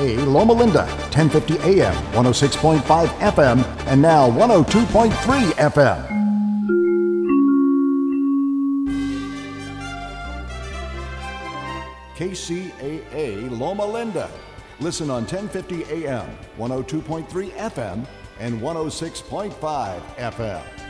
AA Loma Linda, 1050 AM, 106.5 FM, and now 102.3 FM. KCAA Loma Linda. Listen on 1050 AM, 102.3 FM, and 106.5 FM.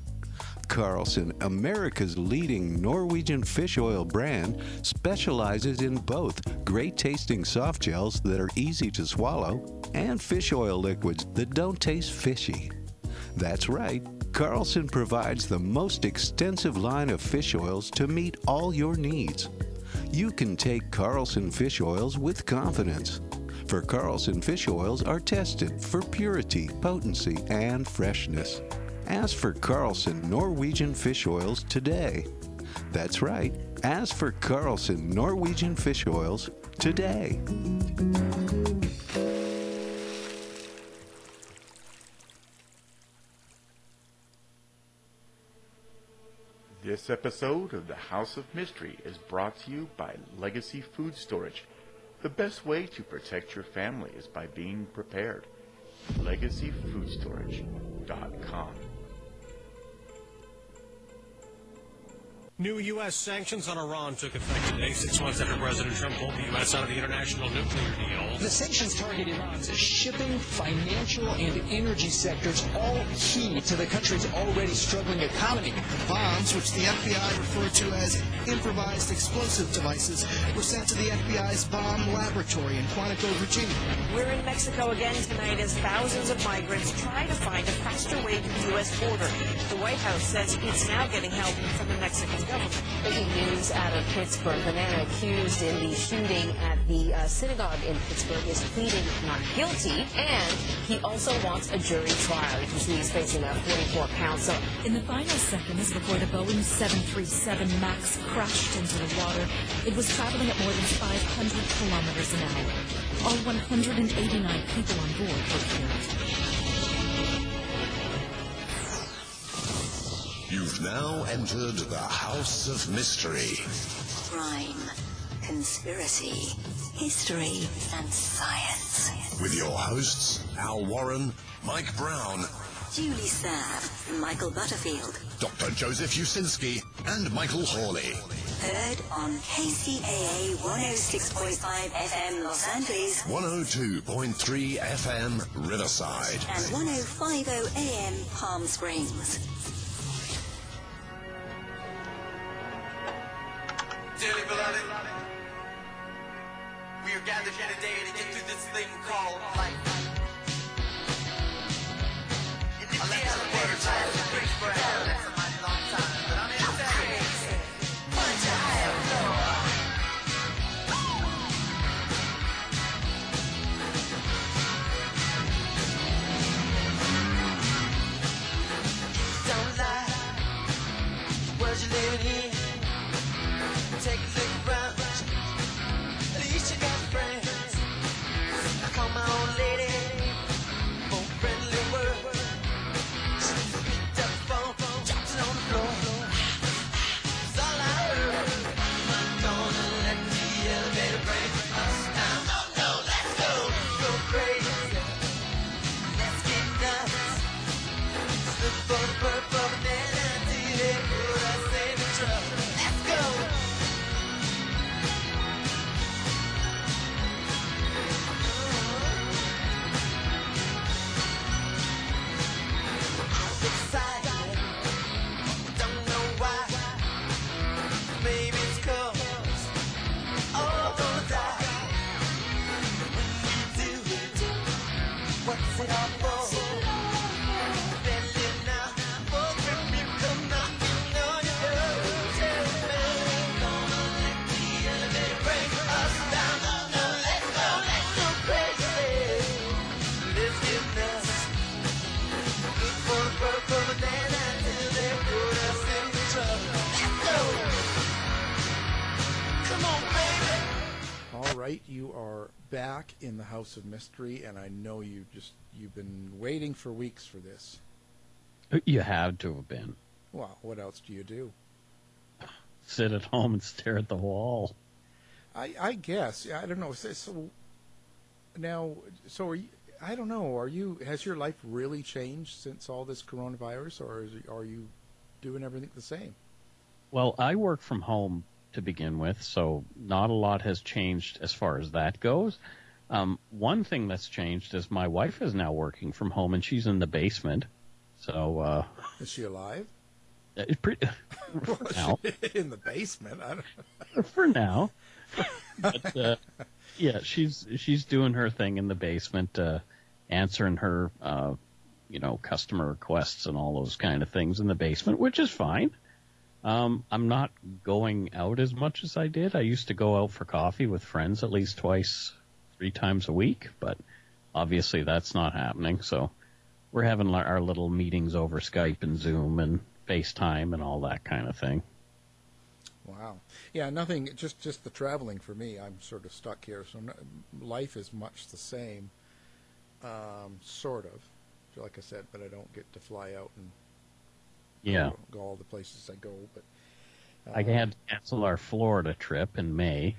Carlson, America's leading Norwegian fish oil brand, specializes in both great tasting soft gels that are easy to swallow and fish oil liquids that don't taste fishy. That's right, Carlson provides the most extensive line of fish oils to meet all your needs. You can take Carlson fish oils with confidence. For Carlson fish oils are tested for purity, potency, and freshness. Ask for Carlson Norwegian fish oils today. That's right, ask for Carlson Norwegian fish oils today. This episode of the House of Mystery is brought to you by Legacy Food Storage. The best way to protect your family is by being prepared. LegacyFoodStorage.com. New U.S. sanctions on Iran took effect today, six months after President Trump pulled the U.S. out of the international nuclear deal. The sanctions target Iran's shipping, financial, and energy sectors, all key to the country's already struggling economy. Bombs, which the FBI referred to as improvised explosive devices, were sent to the FBI's bomb laboratory in Quantico, Virginia. We're in Mexico again tonight as thousands of migrants try to find a faster way to the U.S. border. The White House says it's now getting help from the Mexican Breaking news out of Pittsburgh. The man accused in the shooting at the uh, synagogue in Pittsburgh is pleading not guilty, and he also wants a jury trial. He's facing a 44 count. So In the final seconds before the Boeing 737 MAX crashed into the water, it was traveling at more than 500 kilometers an hour. All 189 people on board were killed. You've now entered the House of Mystery. Crime, conspiracy, history, and science. With your hosts, Al Warren, Mike Brown, Julie Sav, Michael Butterfield. Dr. Joseph Usinski, and Michael Hawley. Heard on KCAA 106.5 FM Los Angeles 102.3 FM Riverside. and 105.0 AM Palm Springs. Dearly beloved, we are gathered here today to get through this thing called life. I left the in the House of Mystery, and I know you just you've been waiting for weeks for this. You had to have been. Well, what else do you do? Sit at home and stare at the wall. I, I guess I don't know. So, now, so are you? I don't know. Are you? Has your life really changed since all this coronavirus, or is, are you doing everything the same? Well, I work from home to begin with, so not a lot has changed as far as that goes. Um, one thing that's changed is my wife is now working from home, and she's in the basement. So uh, Is she alive? pretty for now. in the basement. I don't. for now. but uh, yeah, she's she's doing her thing in the basement, uh, answering her uh, you know customer requests and all those kind of things in the basement, which is fine. Um, I'm not going out as much as I did. I used to go out for coffee with friends at least twice, three times a week, but obviously that's not happening. So we're having our little meetings over Skype and Zoom and FaceTime and all that kind of thing. Wow. Yeah, nothing. Just just the traveling for me. I'm sort of stuck here. So no, life is much the same, um, sort of. Like I said, but I don't get to fly out and Yeah. go, go all the places I go. But I had to cancel our Florida trip in May.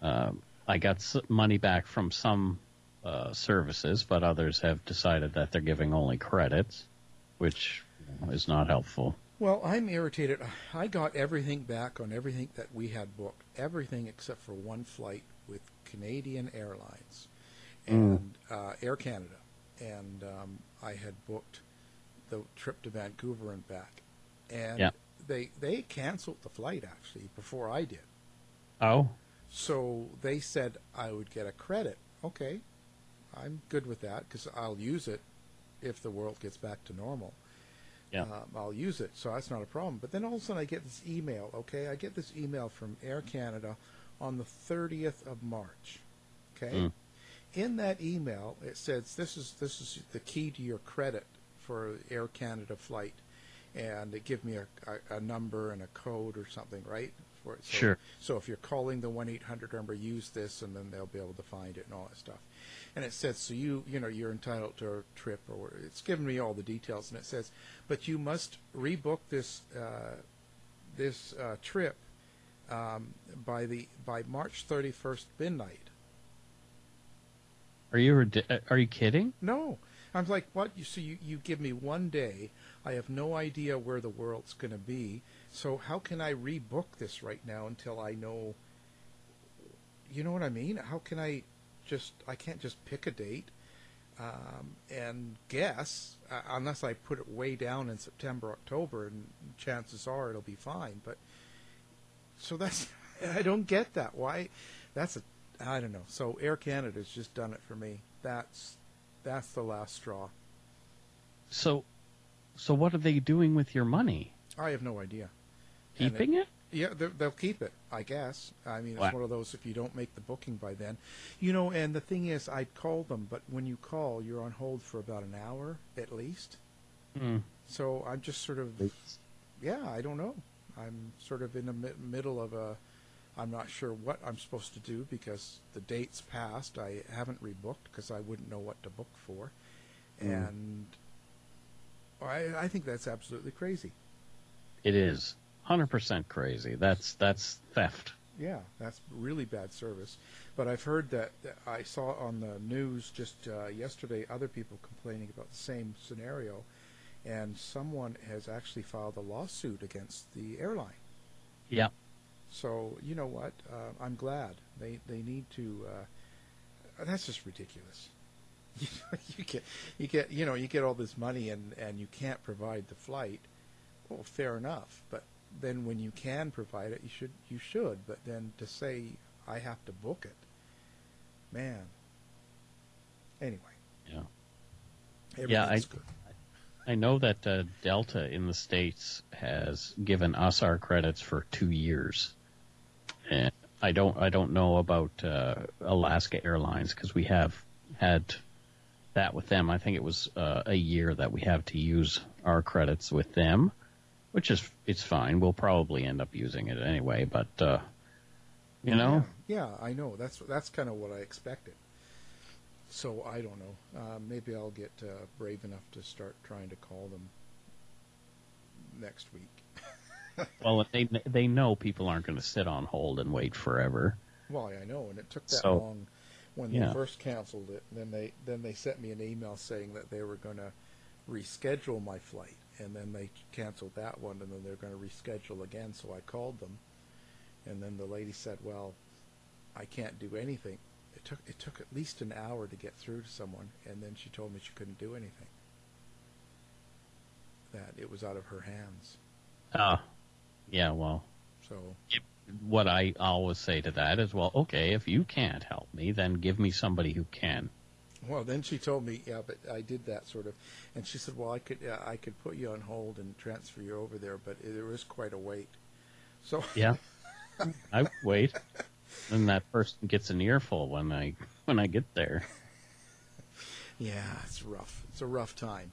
Um, I got money back from some uh, services, but others have decided that they're giving only credits, which is not helpful. Well, I'm irritated. I got everything back on everything that we had booked, everything except for one flight with Canadian Airlines and uh, Air Canada, and um, I had booked the trip to Vancouver and back, and Yeah. they they canceled the flight actually before I did. Oh, So they said I would get a credit. Okay, I'm good with that because I'll use it if the world gets back to normal. Yeah. Um, I'll use it, so that's not a problem. But then all of a sudden I get this email. Okay, I get this email from Air Canada on the 30th of March. Okay. Mm. In that email, it says this is this is the key to your credit for Air Canada flight, and they give me a, a, a number and a code or something, right, for it. So, Sure. So if you're calling the one eight hundred number, use this, and then they'll be able to find it and all that stuff. And it says so you you know you're entitled to a trip or it's given me all the details, and it says, but you must rebook this uh, this uh, trip um, by the by March thirty first midnight. Are you uh, are you kidding? No. I'm like, what? You so you, you give me one day. I have no idea where the world's going to be. So how can I rebook this right now until I know? You know what I mean? How can I just? I can't just pick a date um, and guess uh, unless I put it way down in September, October, and chances are it'll be fine. But so that's I don't get that. Why? That's a I don't know. So Air Canada's just done it for me. That's that's the last straw. So, so what are they doing with your money? I have no idea. Keeping it? Yeah, they'll, they'll keep it. I guess. I mean, it's Wow. one of those. If you don't make the booking by then, you know. And the thing is, I called them, but when you call, you're on hold for about an hour at least. Hmm. So I'm just sort of, yeah, I don't know. I'm sort of in the mi- middle of a. I'm not sure what I'm supposed to do because the date's passed. I haven't rebooked because I wouldn't know what to book for, Mm. and I, I think that's absolutely crazy. It is hundred percent crazy. That's that's theft. Yeah, that's really bad service. But I've heard that, that I saw on the news just uh, yesterday other people complaining about the same scenario, and someone has actually filed a lawsuit against the airline. Yeah. So you know what? Uh, I'm glad they they need to. Uh, that's just ridiculous. you get you get you know you get all this money and and you can't provide the flight. Well, fair enough, but then when you can provide it, you should you should. But then to say I have to book it, man. Anyway, Yeah. Yeah, I, good. I know that uh, Delta in the states has given us our credits for two years, and I don't I don't know about uh, Alaska Airlines because we have had that with them. I think it was uh, a year that we have to use our credits with them, which is it's fine. We'll probably end up using it anyway, but uh, you know. Yeah, yeah, I know. That's that's kind of what I expected. So I don't know. Uh, maybe I'll get uh, brave enough to start trying to call them next week. Well, they they know people aren't going to sit on hold and wait forever. Well, I know, and it took that So, long when yeah. they first canceled it. Then they then they sent me an email saying that they were going to reschedule my flight, and then they canceled that one, and then they're going to reschedule again. So I called them, and then the lady said, "Well, I can't do anything." It took it took at least an hour to get through to someone, and then she told me she couldn't do anything. That it was out of her hands. Ah, yeah. Well, So what I always say to that is, well, okay, if you can't help me, then give me somebody who can. Well, then she told me, yeah, but I did that sort of, and she said, well, I could, uh, I could put you on hold and transfer you over there, but there is quite a wait. So Yeah, I wait, and that person gets an earful when I when I get there. yeah, it's rough. It's a rough time,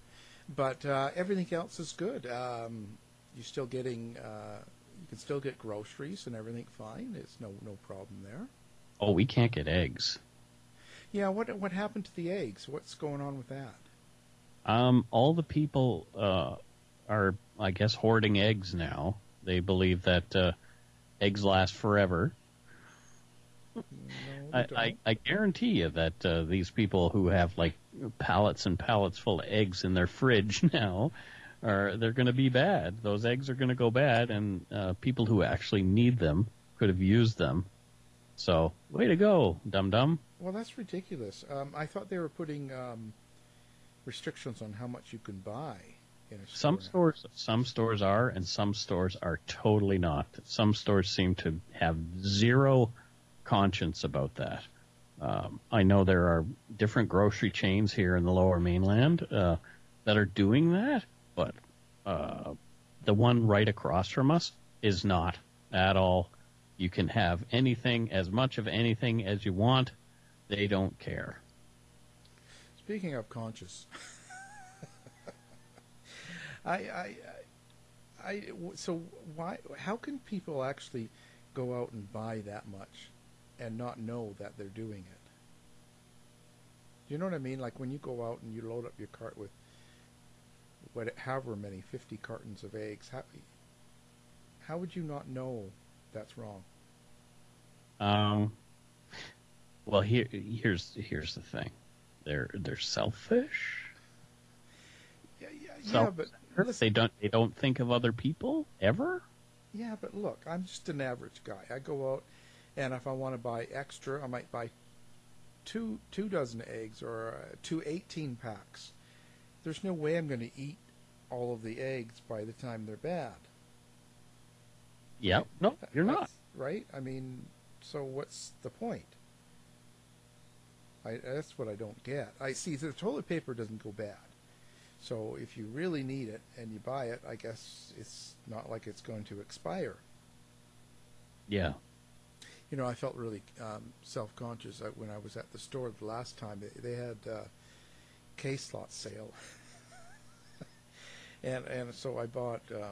but uh, everything else is good. Um, you're still getting, uh, you can still get groceries and everything fine. It's no no problem there. Oh, we can't get eggs. Yeah, what what happened to the eggs? What's going on with that? Um, all the people uh, are, I guess, hoarding eggs now. They believe that uh, eggs last forever. I, I, I guarantee you that uh, these people who have like pallets and pallets full of eggs in their fridge now are they're going to be bad. Those eggs are going to go bad, and uh, people who actually need them could have used them. So, way to go, dum dum. Well, that's ridiculous. Um, I thought they were putting um, restrictions on how much you can buy in a store. Some stores, some stores are, and some stores are totally not. Some stores seem to have zero conscience about that. Um, I know there are different grocery chains here in the Lower Mainland uh, that are doing that, but uh, the one right across from us is not at all. You can have anything, as much of anything as you want. They don't care. Speaking of conscious, I, I, I, so why? How can people actually go out and buy that much and not know that they're doing it. You know what I mean? Like when you go out and you load up your cart with what, however many, 50 cartons of eggs, how, how would you not know that's wrong? Um, well, here here's here's the thing. They're they're selfish. Yeah, yeah, yeah, but they don't they don't think of other people ever. Yeah, but look, I'm just an average guy. I go out, and if I want to buy extra, I might buy two two dozen eggs or uh, two 18 packs. There's no way I'm going to eat all of the eggs by the time they're bad. Yep. No, you're not. Right? I mean, so what's the point? I, that's what I don't get. I see the toilet paper doesn't go bad. So if you really need it and you buy it, I guess it's not like it's going to expire. Yeah. You know, I felt really um, self-conscious when I was at the store the last time. They, they had uh, case lot sale, and and so I bought. Uh,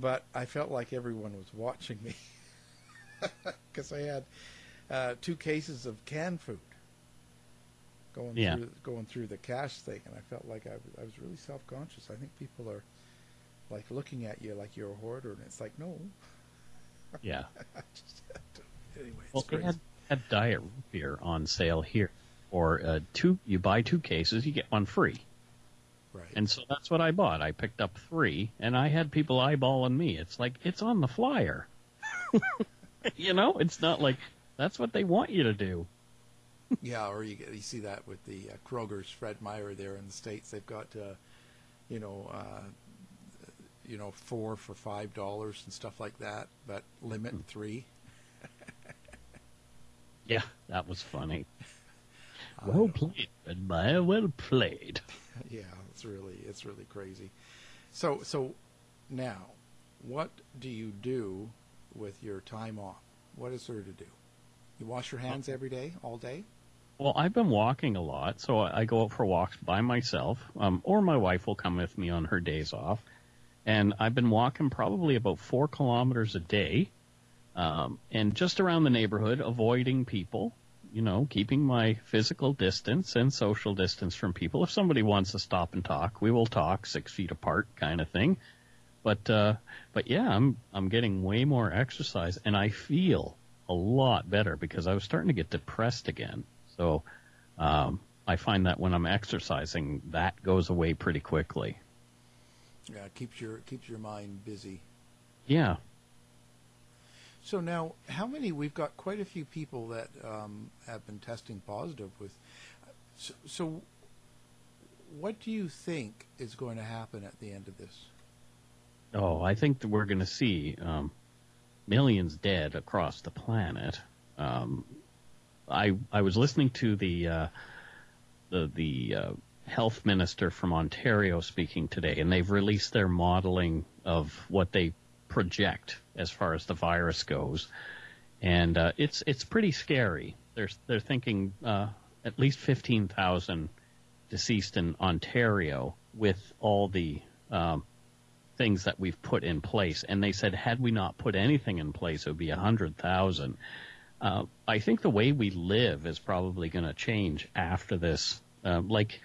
But I felt like everyone was watching me because I had uh, two cases of canned food going Yeah. through going through the cash thing, and I felt like I, was- I was really self conscious. I think people are like looking at you like you're a hoarder, and it's like no. Yeah. Just anyway, it's Well, they had, had diet root beer on sale here, or uh, two. You buy two cases, you get one free. Right. And so that's what I bought. I picked up three, and I had people eyeballing me. It's like it's on the flyer. you know, it's not like that's what they want you to do. yeah, or you you see that with the uh, Kroger's Fred Meyer there in the states. They've got uh, you know uh, you know four for five dollars and stuff like that, but limit three. Yeah, that was funny. Well played, Fred Meyer. Well played. yeah, it's really it's really crazy. So so now, what do you do with your time off? What is there to do? You wash your hands every day, all day. Well, I've been walking a lot, so I I go out for walks by myself, um, or my wife will come with me on her days off. And I've been walking probably about four kilometers a day, um, and just around the neighborhood, avoiding people. You know, keeping my physical distance and social distance from people. If somebody wants to stop and talk, we will talk six feet apart, kind of thing. But uh, but yeah, I'm I'm getting way more exercise, and I feel a lot better because I was starting to get depressed again. So um, I find that when I'm exercising, that goes away pretty quickly. Yeah, keeps your keeps your mind busy. Yeah. So now, how many? We've got quite a few people that um, have been testing positive with. So, so, what do you think is going to happen at the end of this? Oh, I think that we're going to see um, millions dead across the planet. Um, I I was listening to the uh, the the uh, health minister from Ontario speaking today, and they've released their modeling of what they project as far as the virus goes, and uh, it's it's pretty scary. They're they're thinking uh, at least fifteen thousand deceased in Ontario with all the um, things that we've put in place. And they said, had we not put anything in place, it would be a hundred thousand. Uh, I think the way we live is probably going to change after this. Uh, like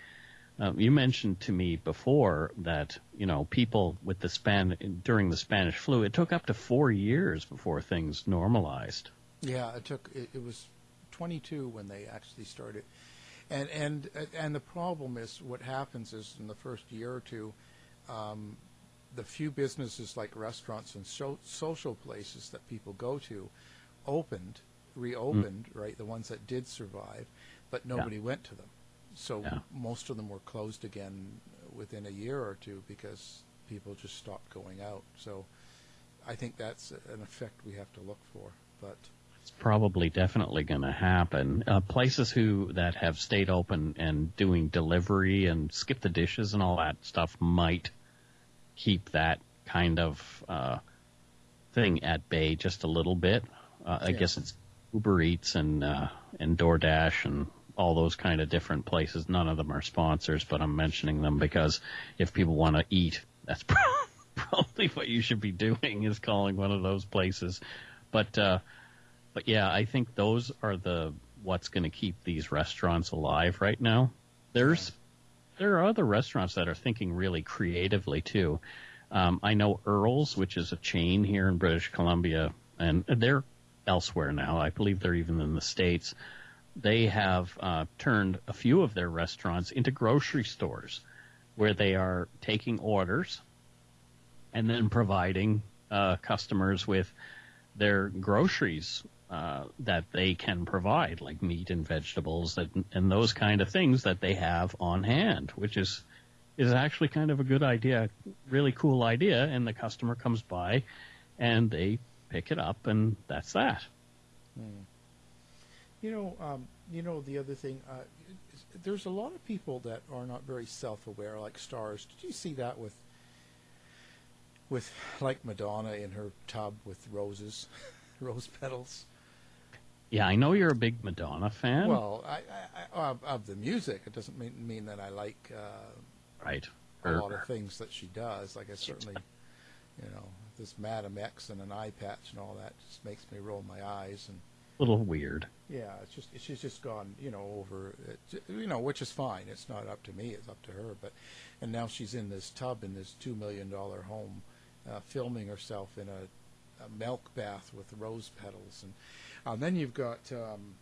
uh, you mentioned to me before that you know people with the span during the Spanish flu, it took up to four years before things normalized. Yeah, it took. It, it was 22 when they actually started, and and and the problem is what happens is in the first year or two, um, the few businesses like restaurants and so, social places that people go to, opened, reopened, right? The ones that did survive, but nobody went to them. So Yeah. most of them were closed again within a year or two because people just stopped going out. So I think that's an effect we have to look for. But It's probably definitely going to happen. Uh, places who that have stayed open and doing delivery and SkipTheDishes and all that stuff might keep that kind of uh, thing at bay just a little bit. Uh, I Yeah. guess it's Uber Eats and uh, and DoorDash and all those kind of different places. None of them are sponsors, but I'm mentioning them because if people want to eat, that's probably what you should be doing is calling one of those places. But uh, but yeah, I think those are the what's going to keep these restaurants alive right now. There's there are other restaurants that are thinking really creatively too. Um, I know Earl's, which is a chain here in British Columbia, and they're elsewhere now. I believe they're even in the states. They have uh, turned a few of their restaurants into grocery stores, where they are taking orders and then providing uh, customers with their groceries uh, that they can provide, like meat and vegetables that, and those kind of things that they have on hand, which is is actually kind of a good idea, really cool idea. And the customer comes by, and they pick it up, and that's that. You know, um, you know the other thing. Uh, there's a lot of people that are not very self-aware, like stars. Did you see that with, with like Madonna in her tub with roses, rose petals? Yeah, I know you're a big Madonna fan. Well, I, I, of, of the music, it doesn't mean, mean that I like uh, right. a Her- lot of things that she does. Like I certainly, you know, this Madame X and an eye patch and all that just makes me roll my eyes and. Little weird. Yeah, it's just she's just gone, you know, over, it, you know, which is fine. It's not up to me; it's up to her. But, and now she's in this tub in this two million dollar home, uh, filming herself in a, a milk bath with rose petals, and uh, then you've got, um,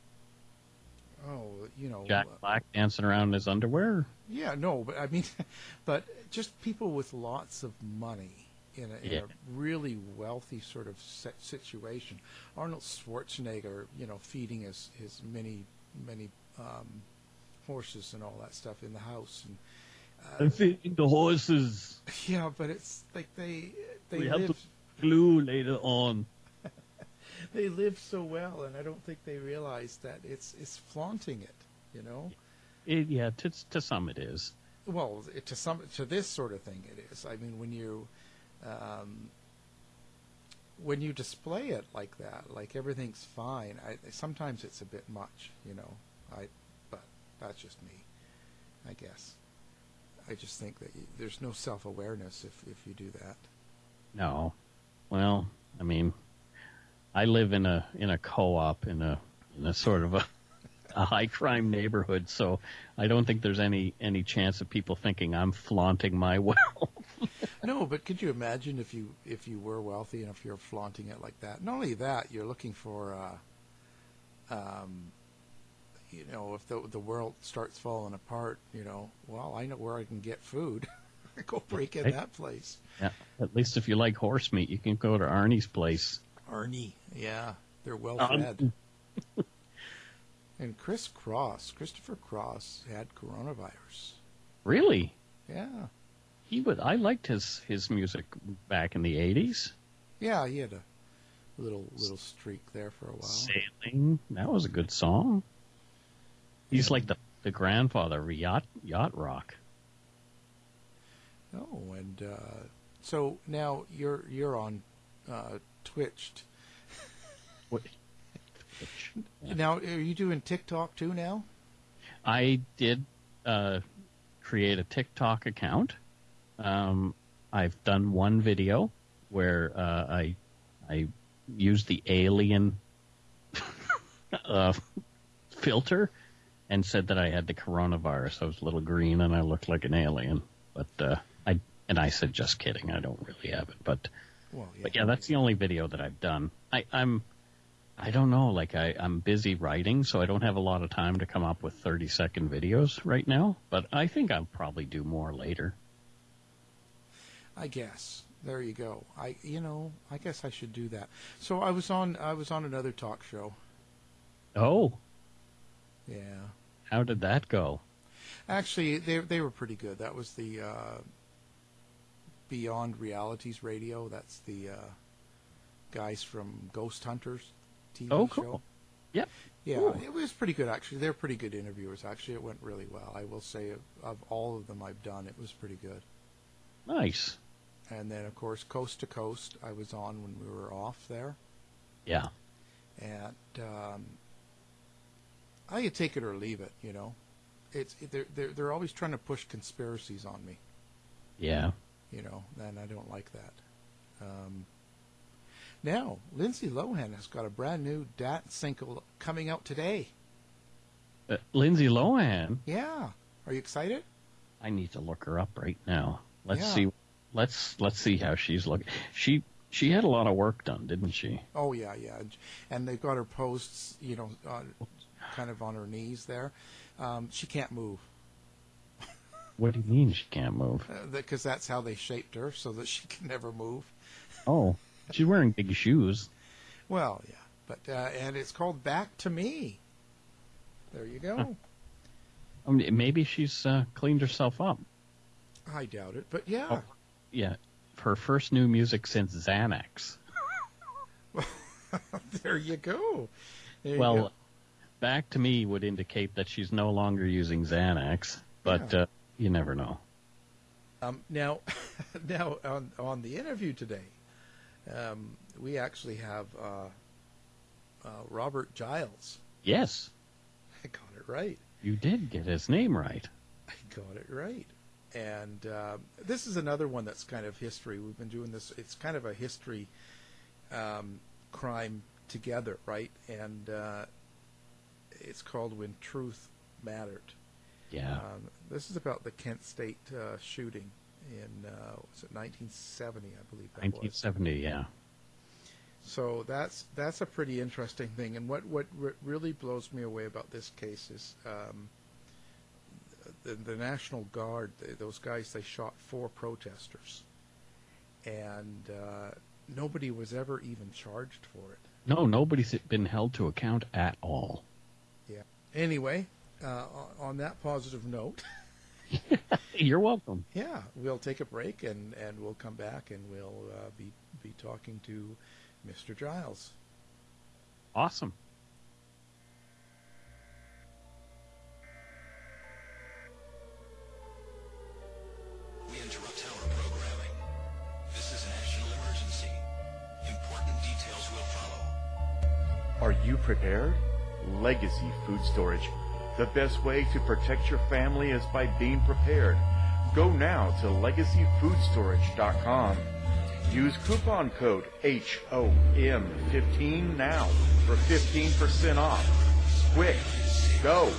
oh, you know, Jack uh, Black dancing around in his underwear. yeah, no, but I mean, but just people with lots of money in a, in Yeah. a really wealthy sort of set situation. Arnold Schwarzenegger, you know, feeding his his many many um, horses and all that stuff in the house, and I'm feeding the horses. yeah, but it's like they they we have live to glue later on. they live so well, and I don't think they realize that it's it's flaunting it, you know. It, yeah, to to some it is. Well, it, to some to this sort of thing, it is. I mean, when you um, when you display it like that, like everything's fine. I, sometimes it's a bit much, you know. I, but that's just me, I guess. I just think that you, there's no self awareness if if you do that. No. Well, I mean, I live in a in a co-op in a in a sort of a, a high crime neighborhood, so I don't think there's any any chance of people thinking I'm flaunting my wealth. no, but could you imagine if you if you were wealthy and if you're flaunting it like that? Not only that, you're looking for, uh, um, you know, if the the world starts falling apart, you know, well, I know where I can get food. Go break in Right. that place. yeah, at least if you like horse meat, you can go to Arnie's place. Arnie, yeah, they're well Um, fed. and Chris Cross, Christopher Cross, had coronavirus. Really? Yeah, He would. I liked his his music back in the '80s. yeah, he had a little little streak there for a while. Sailing. That was a good song. He's like the the grandfather of yacht yacht rock. Oh, and uh, so now you're you're on uh, Twitched. Now, are you doing TikTok too now? I did uh, create a TikTok account. Um, I've done one video where uh, I I used the alien uh, filter and said that I had the coronavirus. I was a little green and I looked like an alien, but uh, I and I said just kidding. I don't really have it, but Well, yeah. but yeah, that's the only video that I've done. I, I'm, I don't know, like I, I'm busy writing, so I don't have a lot of time to come up with 30 second videos right now, but I think I'll probably do more later. I guess. There you go. I you know, I guess I should do that. So I was on I was on another talk show. Oh, Yeah. how did that go? Actually, they they were pretty good. That was the uh, Beyond Realities Radio. That's the uh, guys from Ghost Hunters TV Oh, show. cool. Yep. Yeah, Cool. it was pretty good actually. They're pretty good interviewers. Actually, it went really well. I will say of, of all of them I've done, it was pretty good. Nice. And then of course Coast to Coast, I was on when we were off there, Yeah. and um, I could take it or leave it. You know, it's they're they're they're always trying to push conspiracies on me. Yeah. You know, and I don't like that. Um, now, Lindsay Lohan has got a brand new dance single coming out today. Uh, Lindsay Lohan. Yeah, are you excited? I need to look her up right now. Let's Yeah. see. Let's let's see how she's looking. She she had a lot of work done, didn't she? Oh yeah, yeah, and they've got her posts, you know, on, kind of on her knees there. Um, she can't move What do you mean she can't move? because that's how they shaped her, so that she can never move. Oh, she's wearing big shoes. Well, yeah, but uh, and it's called Back to Me. There you go. I mean, maybe she's uh, cleaned herself up. I doubt it, but yeah. Oh, yeah. Her first new music since Xanax. there you go. There you well, go. back to me would indicate that she's no longer using Xanax, but Yeah. uh, you never know. Um, now, now on on the interview today, um, we actually have uh, uh, Robert Giles. Yes, I got it right. you did get his name right. I got it right. And um, this is another one that's kind of history. We've been doing this. It's kind of a history um, crime together, right? And uh, it's called When Truth Mattered. Yeah. Um, this is about the Kent State uh, shooting in uh, was it 1970, I believe that was. 1970, yeah. So that's that's a pretty interesting thing. And what what re- really blows me away about this case is um, the, the National Guard. th those guys they shot four protesters, and uh, nobody was ever even charged for it. No, nobody's been held to account at all. Yeah. Anyway, uh, on that positive note. You're welcome. Yeah, we'll take a break and, and we'll come back and we'll uh, be be talking to Mr. Giles. Awesome. We interrupt our programming. This is a national emergency. Important details will follow. Are you prepared? Legacy Food Storage. The best way to protect your family is by being prepared. Go now to legacyfoodstorage.com. Use coupon code HOM15 now for 15% off. Quick, go.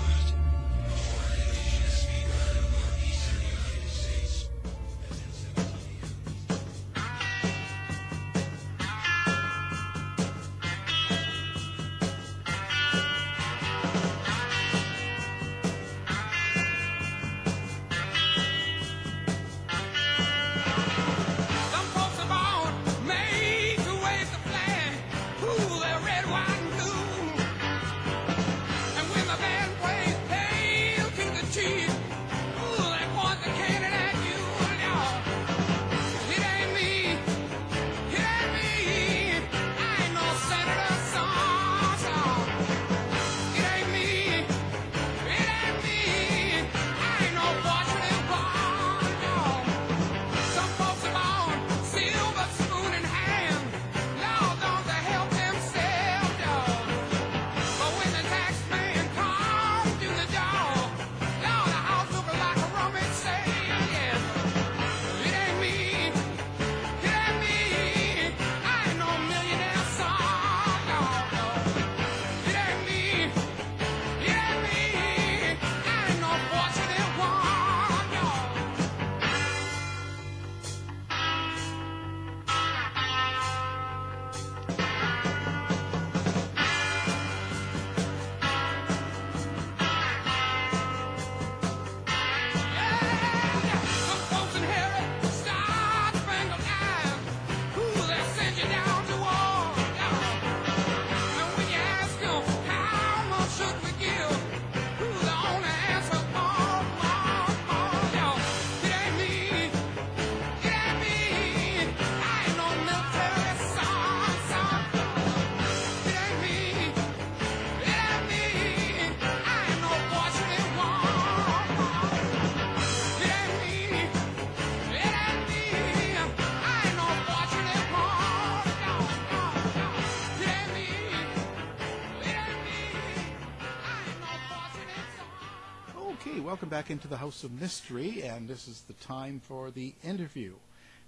Back into the House of Mystery, and this is the time for the interview.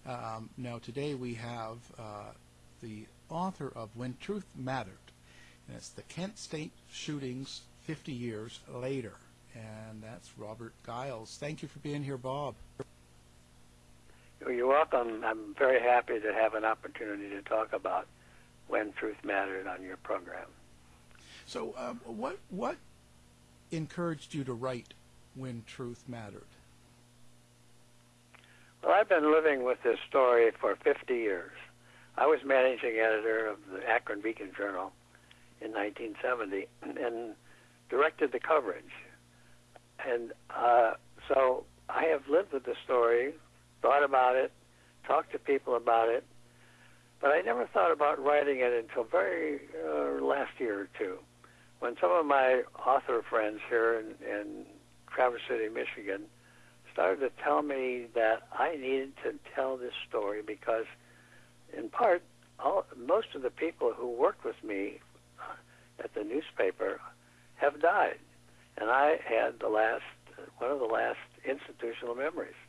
Um, now, today we have uh, the author of When Truth Mattered, and it's the Kent State shootings 50 years later, and that's Robert Giles. Thank you for being here, Bob. You're welcome. I'm very happy to have an opportunity to talk about When Truth Mattered on your program. So, um, what what encouraged you to write When Truth Mattered? Well, I've been living with this story for 50 years. I was managing editor of the Akron Beacon Journal in 1970 and directed the coverage. And uh, so I have lived with the story, thought about it, talked to people about it, but I never thought about writing it until very uh, last year or two, when some of my author friends here in, in Traverse City, Michigan, started to tell me that I needed to tell this story because, in part, all, most of the people who worked with me at the newspaper have died, and I had the last one of the last institutional memories.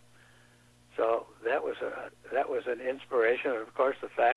So that was a that was an inspiration, and of course the fact.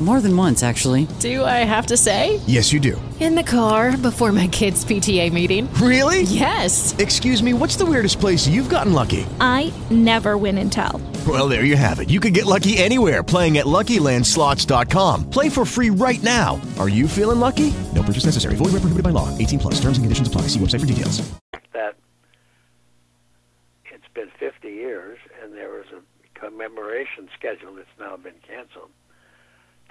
More than once, actually. Do I have to say? Yes, you do. In the car before my kids' PTA meeting. Really? Yes. Excuse me, what's the weirdest place you've gotten lucky? I never win and tell. Well, there you have it. You can get lucky anywhere playing at LuckyLandSlots.com. Play for free right now. Are you feeling lucky? No purchase necessary. Void where prohibited by law. 18 plus. Terms and conditions apply. See website for details. that it's been 50 years and there was a commemoration schedule that's now been canceled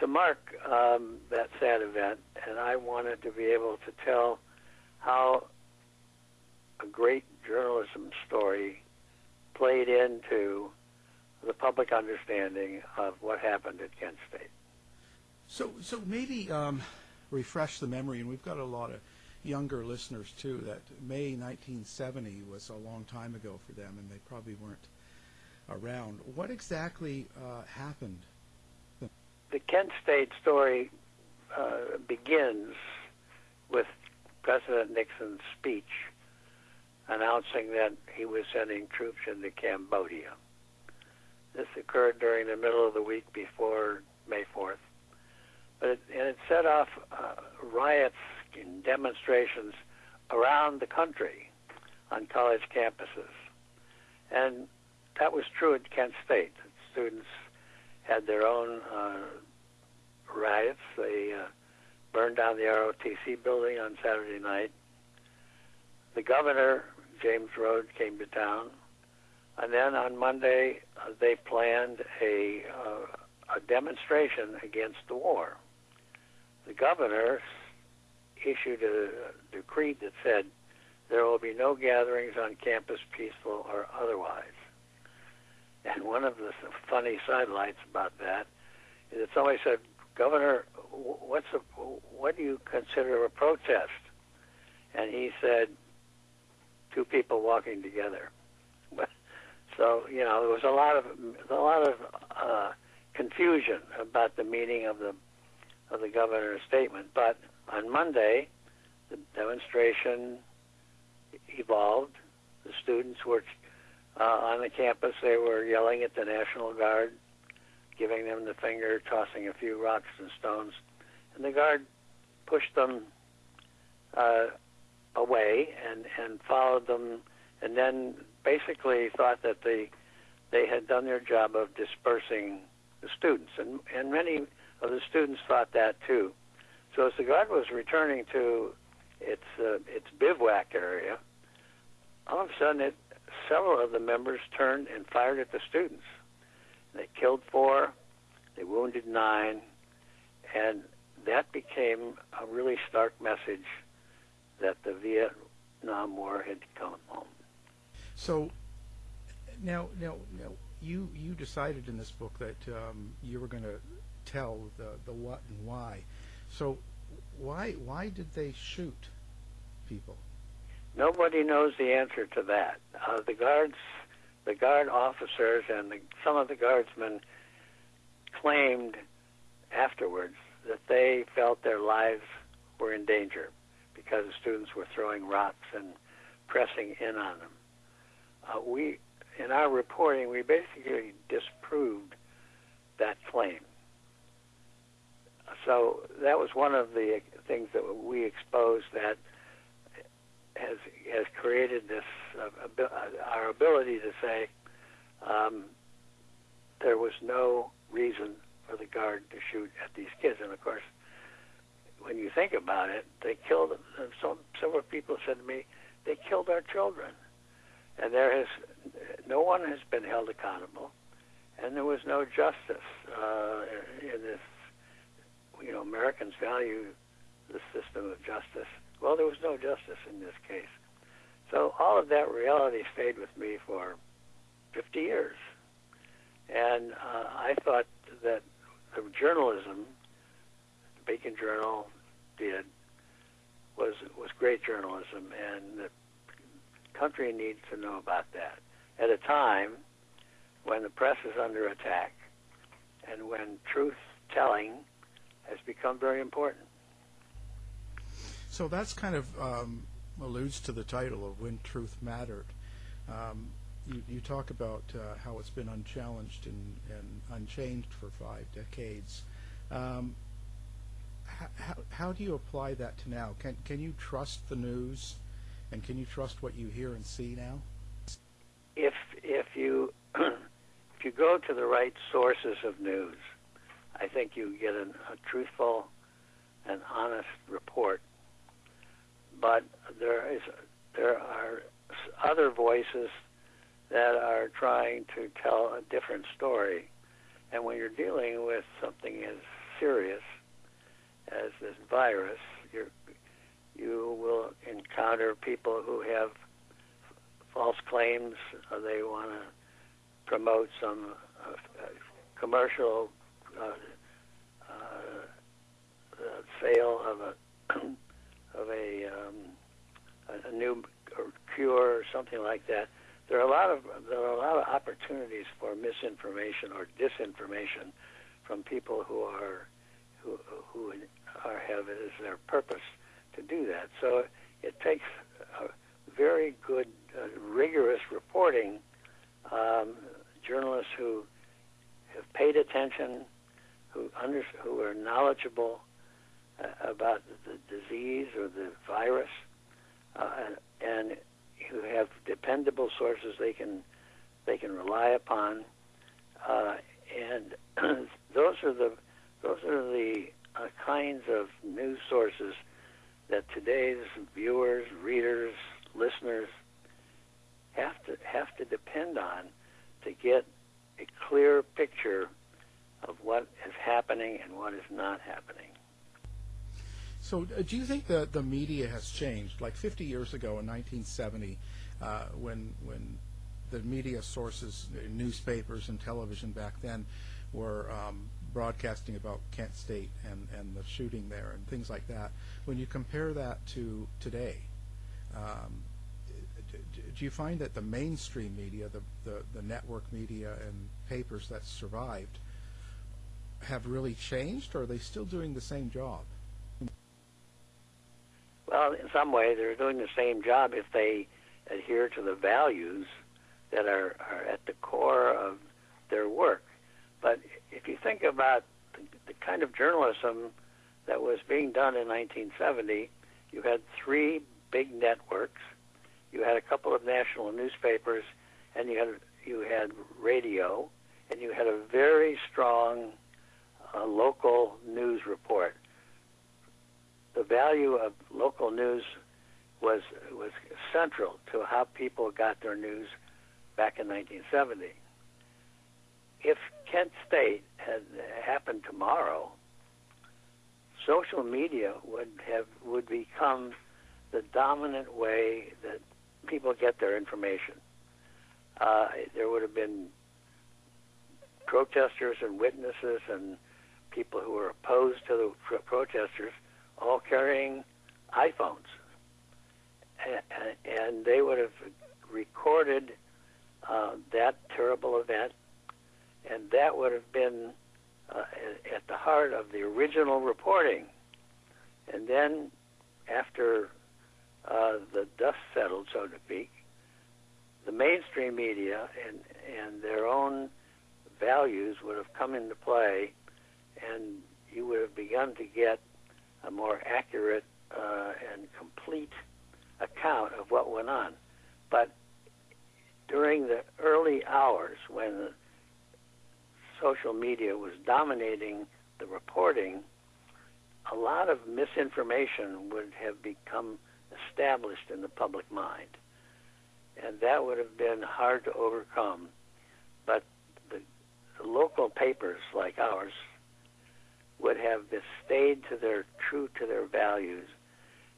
to mark um, that sad event. And I wanted to be able to tell how a great journalism story played into the public understanding of what happened at Kent State. So, so maybe um, refresh the memory, and we've got a lot of younger listeners too. That May 1970 was a long time ago for them, and they probably weren't around. What exactly uh, happened? The Kent State story uh, begins with President Nixon's speech announcing that he was sending troops into Cambodia. This occurred during the middle of the week before May 4th. But it, and it set off uh, riots and demonstrations around the country on college campuses. And that was true at Kent State. Students had their own uh, riots. They uh, burned down the ROTC building on Saturday night. The governor, James Rhodes, came to town. And then on Monday, uh, they planned a, uh, a demonstration against the war. The governor issued a decree that said there will be no gatherings on campus, peaceful or otherwise. And one of the funny sidelights about that is that somebody said, "Governor, what's a, what do you consider a protest?" And he said, two people walking together." So you know there was a lot of a lot of uh, confusion about the meaning of the of the governor's statement. But on Monday, the demonstration evolved. The students were uh, on the campus. They were yelling at the National Guard, giving them the finger, tossing a few rocks and stones, and the guard pushed them uh, away and and followed them, and then basically thought that they they had done their job of dispersing the students, and and many of the students thought that too. So as the guard was returning to its uh, its bivouac area, all of a sudden, it, several of the members turned and fired at the students. They killed four, They wounded nine, and that became a really stark message that the Vietnam War had come home. So now, now, now, you you decided in this book that um, you were going to tell the the what and why. So why why did they shoot people? Nobody knows the answer to that. Uh, the guards, the guard officers, and the, some of the guardsmen claimed afterwards that they felt their lives were in danger because the students were throwing rocks and pressing in on them. Uh, we, in our reporting, we basically disproved that claim. So that was one of the things that we exposed that has has created this uh, uh, our ability to say um, there was no reason for the guard to shoot at these kids, and of course, when you think about it, they killed. uh, Some several people said to me, they killed our children, and there has no one has been held accountable, and there was no justice uh, in this. You know, Americans value the system of justice. Well, there was no justice in this case. So all of that reality stayed with me for 50 years. And uh, I thought that the journalism, the Beacon Journal did, was was great journalism, and the country needs to know about that at a time when the press is under attack and when truth telling has become very important. So that's kind of um, alludes to the title of When Truth Mattered. Um, you, you talk about uh, how it's been unchallenged and, and unchanged for five decades. Um, how, how, do you apply that to now? Can, can you trust the news and can you trust what you hear and see now? if if you if you go to the right sources of news, I think you get an, a truthful and honest report. But there is there are other voices that are trying to tell a different story, and when you're dealing with something as serious as this virus, you you will encounter people who have false claims. They want to promote some uh, commercial uh, uh, sale of a of a, um, a, new cure or something like that. There are a lot of there are a lot of opportunities for misinformation or disinformation from people who are who who are have it as their purpose to do that. So it takes a very good, uh, rigorous reporting. Um, journalists who have paid attention, who under, who are knowledgeable about the disease or the virus, uh, and who have dependable sources they can they can rely upon, uh, and those are the those are the uh, kinds of news sources that today's viewers, readers, listeners have to have to depend on to get a clear picture of what is happening and what is not happening. So, uh, do you think that the media has changed? Like 50 years ago, in 1970, uh, when when the media sources, uh, newspapers and television back then, were um, broadcasting about Kent State and, and the shooting there and things like that. When you compare that to today, um, do you find that the mainstream media, the, the, the network media and papers that survived, have really changed, or are they still doing the same job? Well, in some way, they're doing the same job if they adhere to the values that are, are at the core of their work. But if you think about the, the kind of journalism that was being done in 1970, you had three big networks, you had a couple of national newspapers, and you had you had radio, and you had a very strong uh, local news report. The value of local news was was central to how people got their news back in 1970. If Kent State had happened tomorrow, social media would have would become the dominant way that people get their information. Uh, there would have been protesters and witnesses and people who were opposed to the pro- protesters all carrying iPhones. And, they would have recorded uh, that terrible event, and that would have been uh, at- at the heart of the original reporting. And then, after uh, the dust settled, so to speak, the mainstream media and and their own values would have come into play, and you would have begun to get a more accurate uh, and complete account of what went on. But during the early hours when social media was dominating the reporting, a lot of misinformation would have become established in the public mind. And that would have been hard to overcome. But the, the local papers like ours would have stayed to their true to their values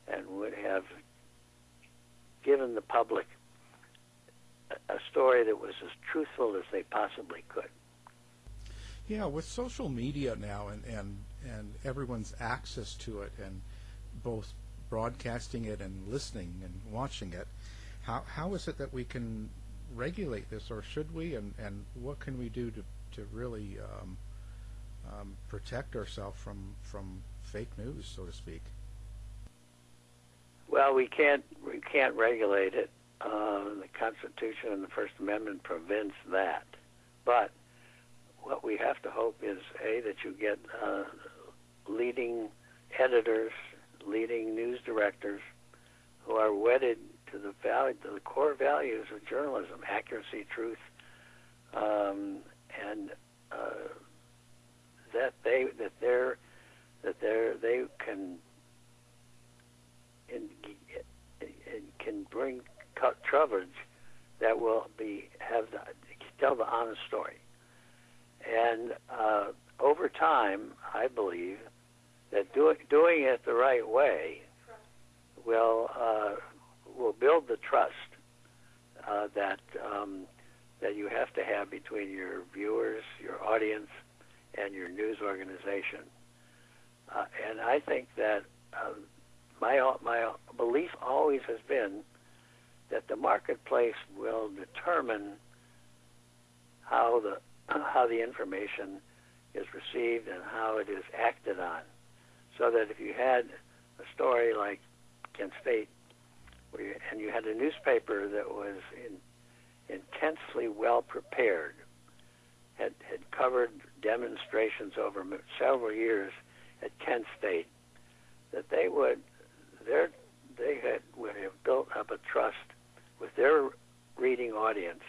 and would have given the public a, story that was as truthful as they possibly could. Yeah, with social media now and, and, and everyone's access to it and both broadcasting it and listening and watching it, how, how is it that we can regulate this or should we and, and what can we do to, to really um, um, protect ourselves from, from fake news, so to speak? Well, we can't we can't regulate it. Uh, the Constitution and the First Amendment prevents that. But what we have to hope is a that you get uh, leading editors, leading news directors who are wedded to the value, to the core values of journalism: accuracy, truth, um, and uh, that they that they're that they they can in, in, can bring co- coverage that will be have the, tell the honest story. And uh, over time, I believe that do, doing it the right way will uh, will build the trust uh, that um, that you have to have between your viewers, your audience, and your news organization. Uh, and I think that uh, my my belief always has been that the marketplace will determine how the how the information is received and how it is acted on. So that if you had a story like Kent State, you, and you had a newspaper that was in, intensely well prepared, had had covered demonstrations over several years at Kent State, that they would their they had would have built up a trust with their reading audience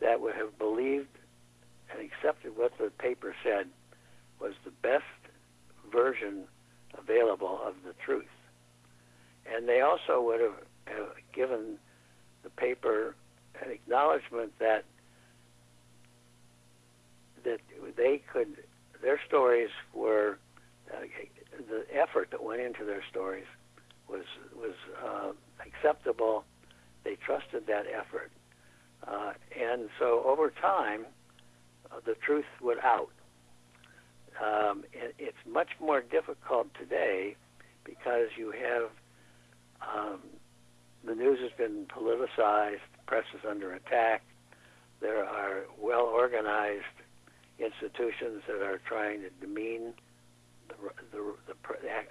that would have believed and accepted what the paper said was the best version available of the truth. And they also would have, have given the paper an acknowledgement that that they could their stories were uh, the effort that went into their stories was was uh, acceptable. They trusted that effort, uh, and so over time, uh, the truth would out. Um, it, it's much more difficult today because you have um, the news has been politicized, the press is under attack. There are well organized institutions that are trying to demean the the the,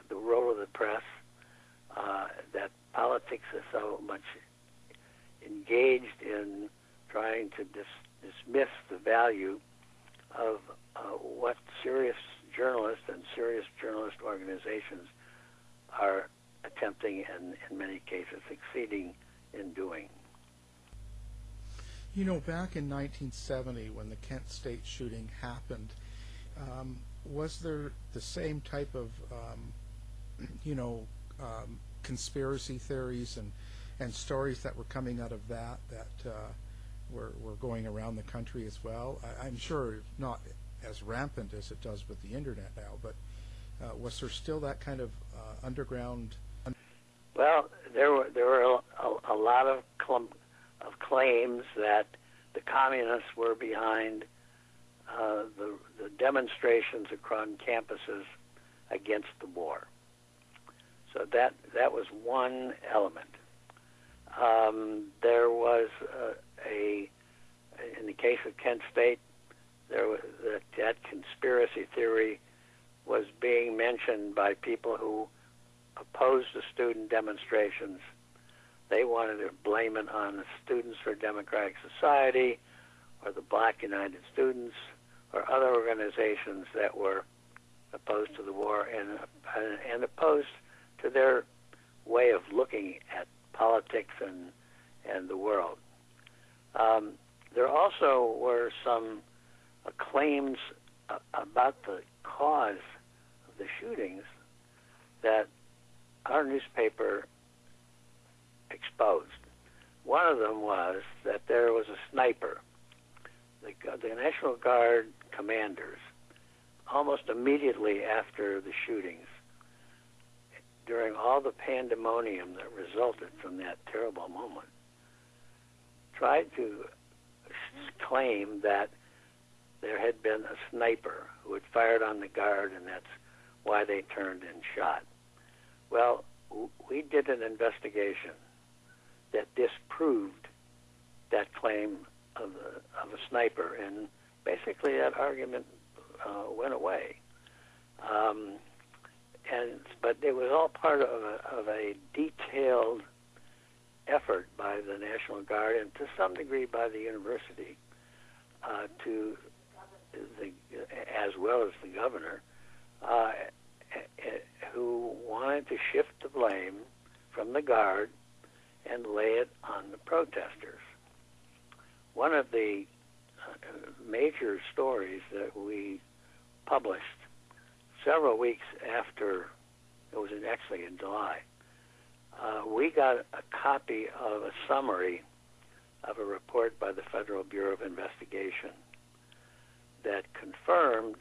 the role of the press. Uh, that politics is so much engaged in trying to dis- dismiss the value of uh, what serious journalists and serious journalist organizations are attempting and in many cases succeeding in doing. You know, back in 1970, when the Kent State shooting happened, um, was there the same type of, um, you know, um, conspiracy theories and, and stories that were coming out of that that uh, were, were going around the country as well? I, I'm sure not as rampant as it does with the internet now. But uh, was there still that kind of uh, underground? Well, there were there were a, a, a lot of of claims that the communists were behind uh, the the demonstrations across campuses against the war. So that that was one element. Um, there was uh, a in the case of Kent State, there was that, that conspiracy theory was being mentioned by people who opposed the student demonstrations. They wanted to blame it on the Students for Democratic Society or the Black United Students or other organizations that were opposed to the war and and opposed to their way of looking at politics and and the world. Um, there also were some uh, claims uh, about the cause of the shootings that our newspaper exposed. One of them was that there was a sniper. The, the National Guard commanders, almost immediately after the shootings, during all the pandemonium that resulted from that terrible moment, tried to claim that there had been a sniper who had fired on the guard, and that's why they turned and shot. Well, we did an investigation that disproved that claim of a, of a sniper, and basically that argument uh, went away. Um, and but it was all part of a, of a detailed effort by the National Guard and to some degree by the university uh, to the as well as the governor uh, who wanted to shift the blame from the guard and lay it on the protesters. One of the uh, major stories that we published several weeks after it was in, actually in July, uh, we got a copy of a summary of a report by the Federal Bureau of Investigation that confirmed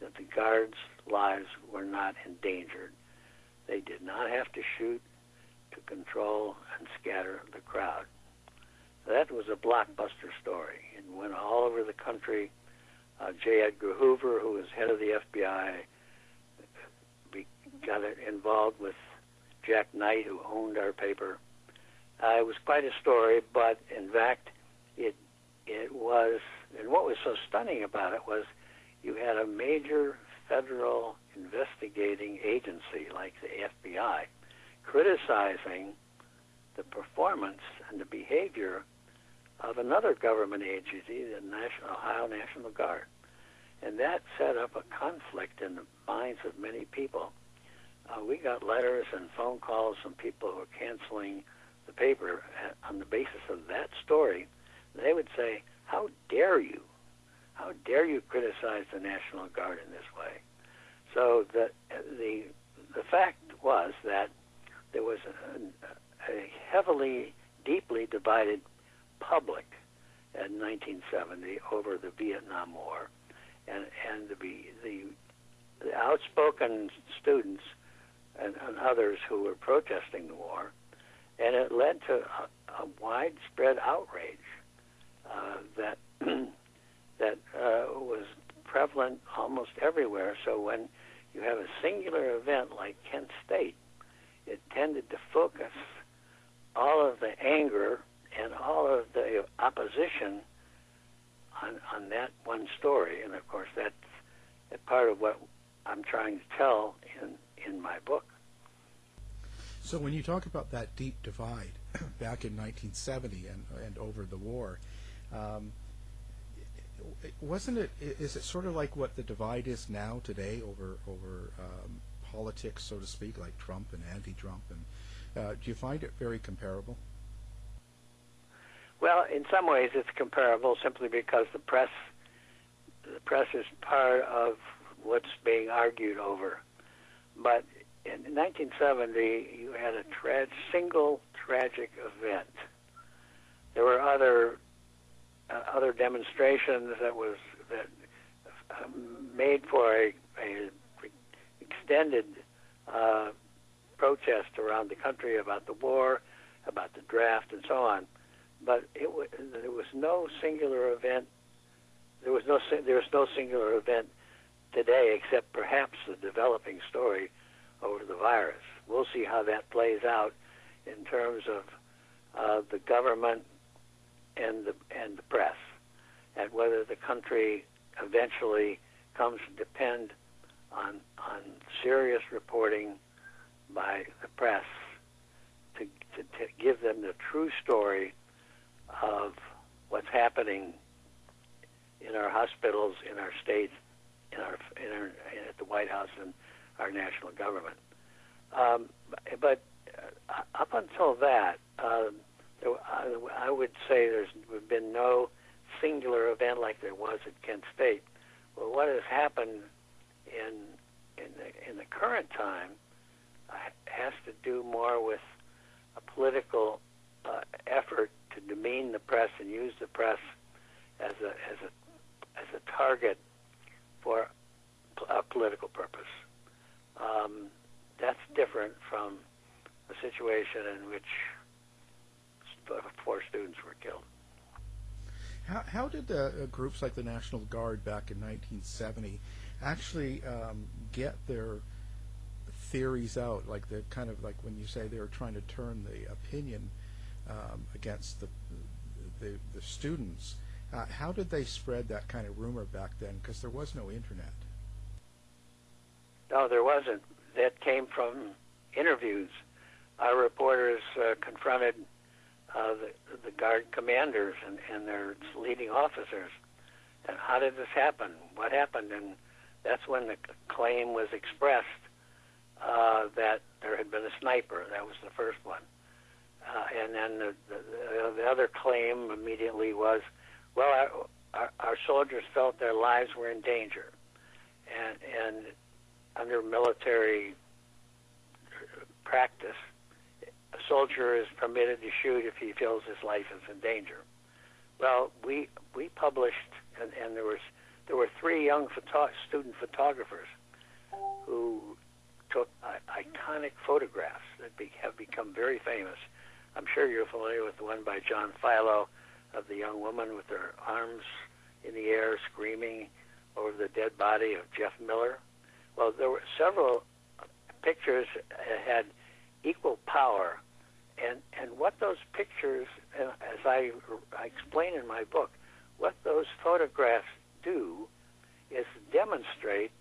that the guards' lives were not endangered. They did not have to shoot to control and scatter the crowd. So that was a blockbuster story It went all over the country. Uh, J. Edgar Hoover, who was head of the FBI, got involved with Jack Knight, who owned our paper. Uh, it was quite a story, but in fact, it it was. And what was so stunning about it was, you had a major federal investigating agency like the FBI criticizing the performance and the behavior of another government agency, the National, Ohio National Guard. And that set up a conflict in the minds of many people. Uh, we got letters and phone calls from people who were canceling the paper on the basis of that story. They would say, How dare you? How dare you criticize the National Guard in this way? So the, the, the fact was that there was a, a heavily, deeply divided public in 1970 over the Vietnam War, and and the the, the outspoken students and, and, others who were protesting the war, and it led to a, a widespread outrage uh, that that uh, was prevalent almost everywhere. So when you have a singular event like Kent State, it tended to focus all of the anger and all of the opposition on on that one story, and of course that's part of what I'm trying to tell in in my book. So when you talk about that deep divide back in 1970 and and over the war, um, wasn't it? Is it sort of like what the divide is now today over over um, politics, so to speak, like Trump and anti-Trump? And uh, do you find it very comparable? Well, in some ways, it's comparable simply because the press, the press is part of what's being argued over. But in 1970, you had a tra- single tragic event. There were other uh, other demonstrations that was that uh, made for a, a extended uh, protest around the country about the war, about the draft, and so on. But it was, there was no singular event. There was no there was no singular event today, except perhaps the developing story over the virus. We'll see how that plays out in terms of uh, the government and the and the press, and whether the country eventually comes to depend on on serious reporting by the press to, to, to give them the true story of what's happening in our hospitals, in our states, in our, in our at the White House and our national government. Um, but uh, up until that, um, there, I, I would say there's been no singular event like there was at Kent State. Well, what has happened in in the, in the current time uh, has to do more with a political uh, effort to demean the press and use the press as a as a as a target for a political purpose. Um, that's different from a situation in which four students were killed. How, how did uh, uh, groups like the National Guard back in 1970 actually um, get their theories out? Like the kind of like when you say they were trying to turn the opinion um, against the, the the students. Uh, how did they spread that kind of rumor back then? Because there was no internet. No, there wasn't. That came from interviews. Our reporters uh, confronted uh, the, the guard commanders and, and their leading officers. And how did this happen? What happened? And that's when the claim was expressed uh, that there had been a sniper. That was the first one. Uh, and then the, the, the other claim immediately was, well, our, our, our soldiers felt their lives were in danger. And, and under military practice, a soldier is permitted to shoot if he feels his life is in danger. Well, we we published, and, and there was there were three young photo- student photographers who took uh, iconic photographs that be, have become very famous. I'm sure you're familiar with the one by John Filo of the young woman with her arms in the air screaming over the dead body of Jeff Miller. Well, there were several pictures that had equal power, and and what those pictures, uh, as I, I explain in my book, what those photographs do is demonstrate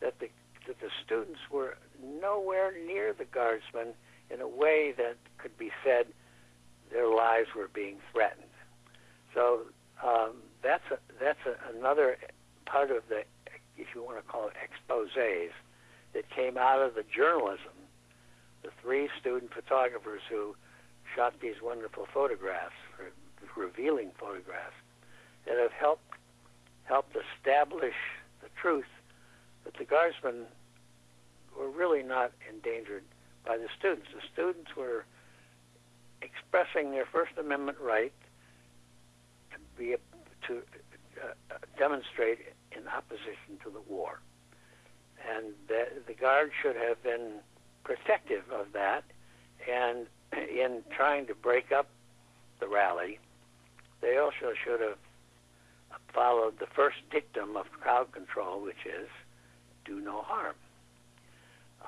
that the that the students were nowhere near the guardsmen in a way that could be said their lives were being threatened. So um, that's a, that's a, another part of the, if you want to call it exposés, that came out of the journalism. The three student photographers who shot these wonderful photographs, revealing photographs, that have helped helped establish the truth that the guardsmen were really not endangered by the students. The students were expressing their First Amendment right be to uh, demonstrate in opposition to the war, and the, the guard should have been protective of that. And in trying to break up the rally, they also should have followed the first dictum of crowd control, which is do no harm.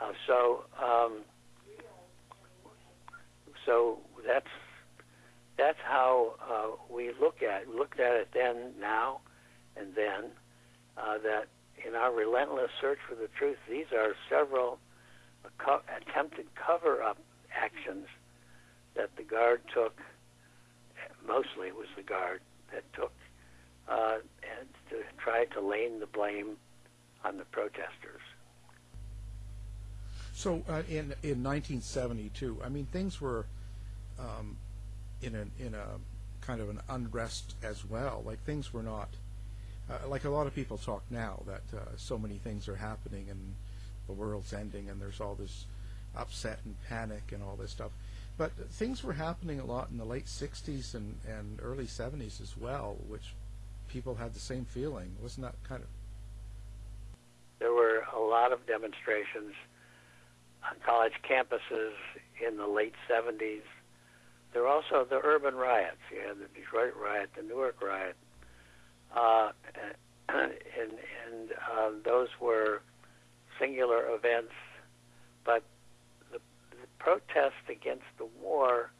Uh, so, um, so that's that's how uh, we look at looked at it then, now, and then. Uh, that in our relentless search for the truth, these are several co- attempted cover-up actions that the guard took. Mostly, it was the guard that took uh, and to try to lay the blame on the protesters. So uh, in in 1972, I mean things were um, in an in a kind of an unrest as well. Like things were not uh, like a lot of people talk now that uh, so many things are happening and the world's ending and there's all this upset and panic and all this stuff. But things were happening a lot in the late 60s and, and early 70s as well, which people had the same feeling. Wasn't that kind of There were a lot of demonstrations on college campuses in the late 70s. There were also the urban riots. You had the Detroit riot, the Newark riot, uh, and and uh, those were singular events. But the, the protests against the war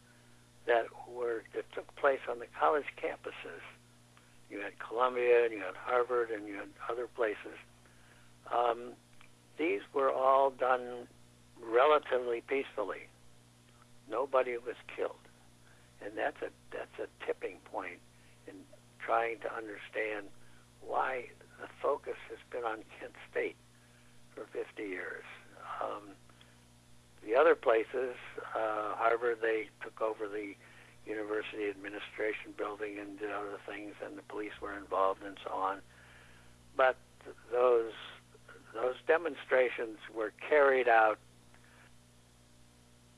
that were that took place on the college campuses. You had Columbia, and you had Harvard, and you had other places. Um, these were all done relatively peacefully. Nobody was killed, and that's a that's a tipping point in trying to understand why the focus has been on Kent State for 50 years. Um, the other places, uh, Harvard, they took over the university administration building and did other things, and the police were involved and so on. But those those demonstrations were carried out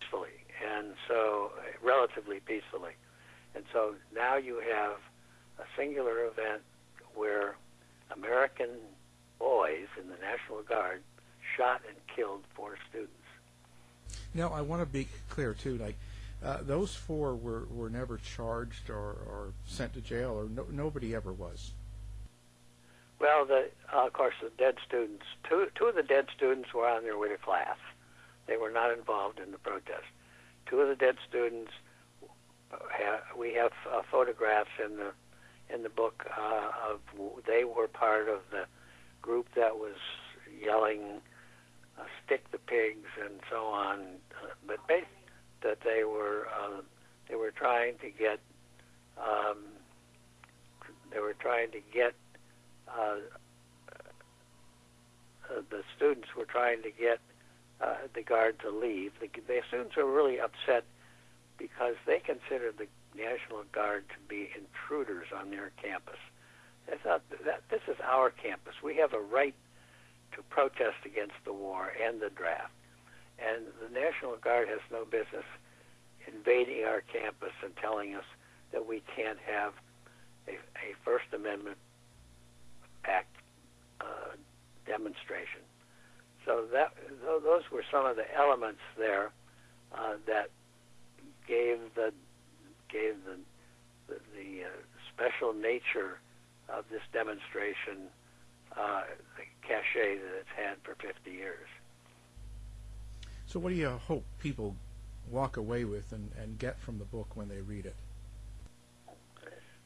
peacefully, and so relatively peacefully. And so now you have a singular event where American boys in the National Guard shot and killed four students. Now, I want to be clear too. Like, uh, those four were, were never charged or, or sent to jail, or no, nobody ever was. Well, the, uh, of course, the dead students. Two two of the dead students were on their way to class. They were not involved in the protest. Two of the dead students. Ha- we have uh, photographs in the in the book uh, of they were part of the group that was yelling uh, "stick the pigs" and so on. Uh, but that they were uh, they were trying to get um, they were trying to get uh, uh, the students were trying to get uh, the guard to leave. The, the students were really upset because they considered the National Guard to be intruders on their campus. They thought that this is our campus. We have a right to protest against the war and the draft. And the National Guard has no business invading our campus and telling us that we can't have a, a First Amendment Act uh, demonstration. So that those were some of the elements there uh, that gave the gave the the, the uh, special nature of this demonstration uh, the cachet that it's had for 50 years. So, what do you hope people walk away with and, and get from the book when they read it?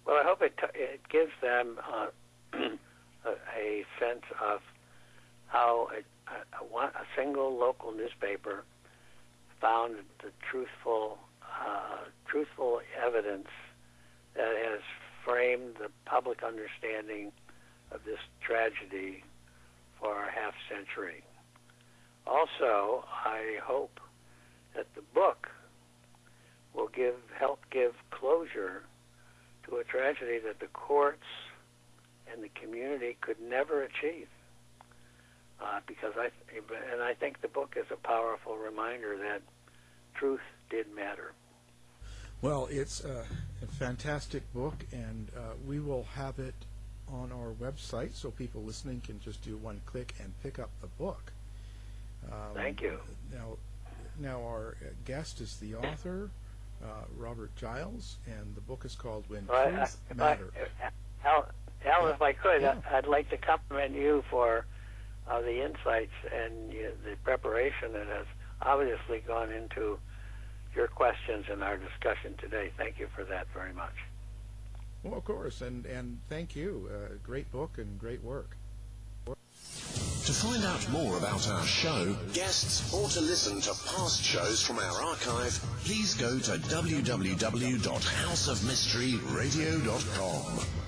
Well, I hope it t- it gives them uh, a, sense of how a, a, a, single local newspaper found the truthful uh, truthful evidence that has framed the public understanding of this tragedy for a half century. Also, I hope that the book will give help give closure to a tragedy that the courts and the community could never achieve. Uh, because I and I think the book is a powerful reminder that truth did matter. Well, it's a, a fantastic book, and uh, we will have it on our website so people listening can just do one click and pick up the book. Um, Thank you. Now, now our guest is the author, uh, Robert Giles, and the book is called When Well, Truth I- Matters. I, Al, Al, if I could, I, I'd like to compliment you for uh, the insights and uh, the preparation that has obviously gone into your questions and our discussion today. Thank you for that very much. Well, of course, and and thank you. Uh, great book and great work. To find out more about our show, guests, or to listen to past shows from our archive, please go to www.houseofmysteryradio.com.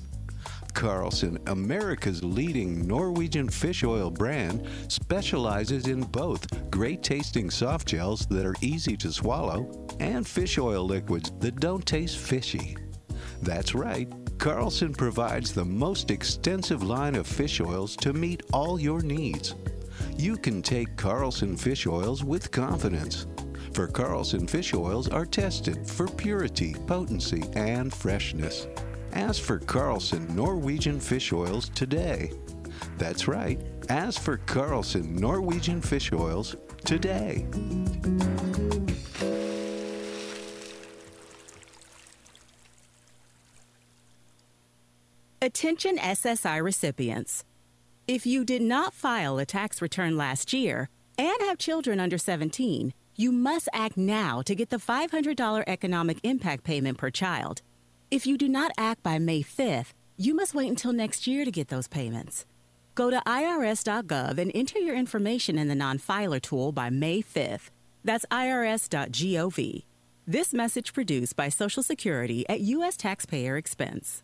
Carlson, America's leading Norwegian fish oil brand, specializes in both great tasting soft gels that are easy to swallow and fish oil liquids that don't taste fishy. That's right, Carlson provides the most extensive line of fish oils to meet all your needs. You can take Carlson fish oils with confidence. For Carlson fish oils are tested for purity, potency, and freshness. Ask for Carlson Norwegian fish oils today. That's right. Ask for Carlson Norwegian fish oils today. Attention SSI recipients. If you did not file a tax return last year and have children under 17, you must act now to get the $500 economic impact payment per child. If you do not act by May 5th, you must wait until next year to get those payments. Go to irs.gov and enter your information in the non filer tool by May 5th. That's irs.gov. This message produced by Social Security at U.S. taxpayer expense.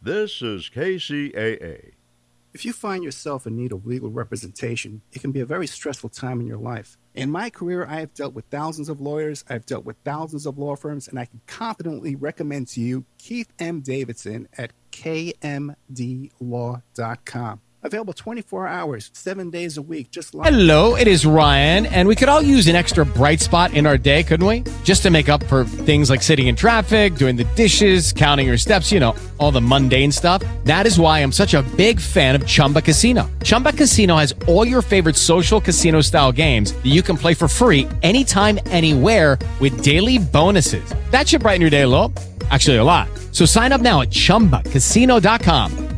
This is KCAA. If you find yourself in need of legal representation, it can be a very stressful time in your life. In my career, I have dealt with thousands of lawyers, I've dealt with thousands of law firms, and I can confidently recommend to you Keith M. Davidson at kmdlaw.com. Available 24 hours, seven days a week, just like. Hello, it is Ryan, and we could all use an extra bright spot in our day, couldn't we? Just to make up for things like sitting in traffic, doing the dishes, counting your steps, you know, all the mundane stuff. That is why I'm such a big fan of Chumba Casino. Chumba Casino has all your favorite social casino style games that you can play for free anytime, anywhere with daily bonuses. That should brighten your day a little. Actually, a lot. So sign up now at chumbacasino.com.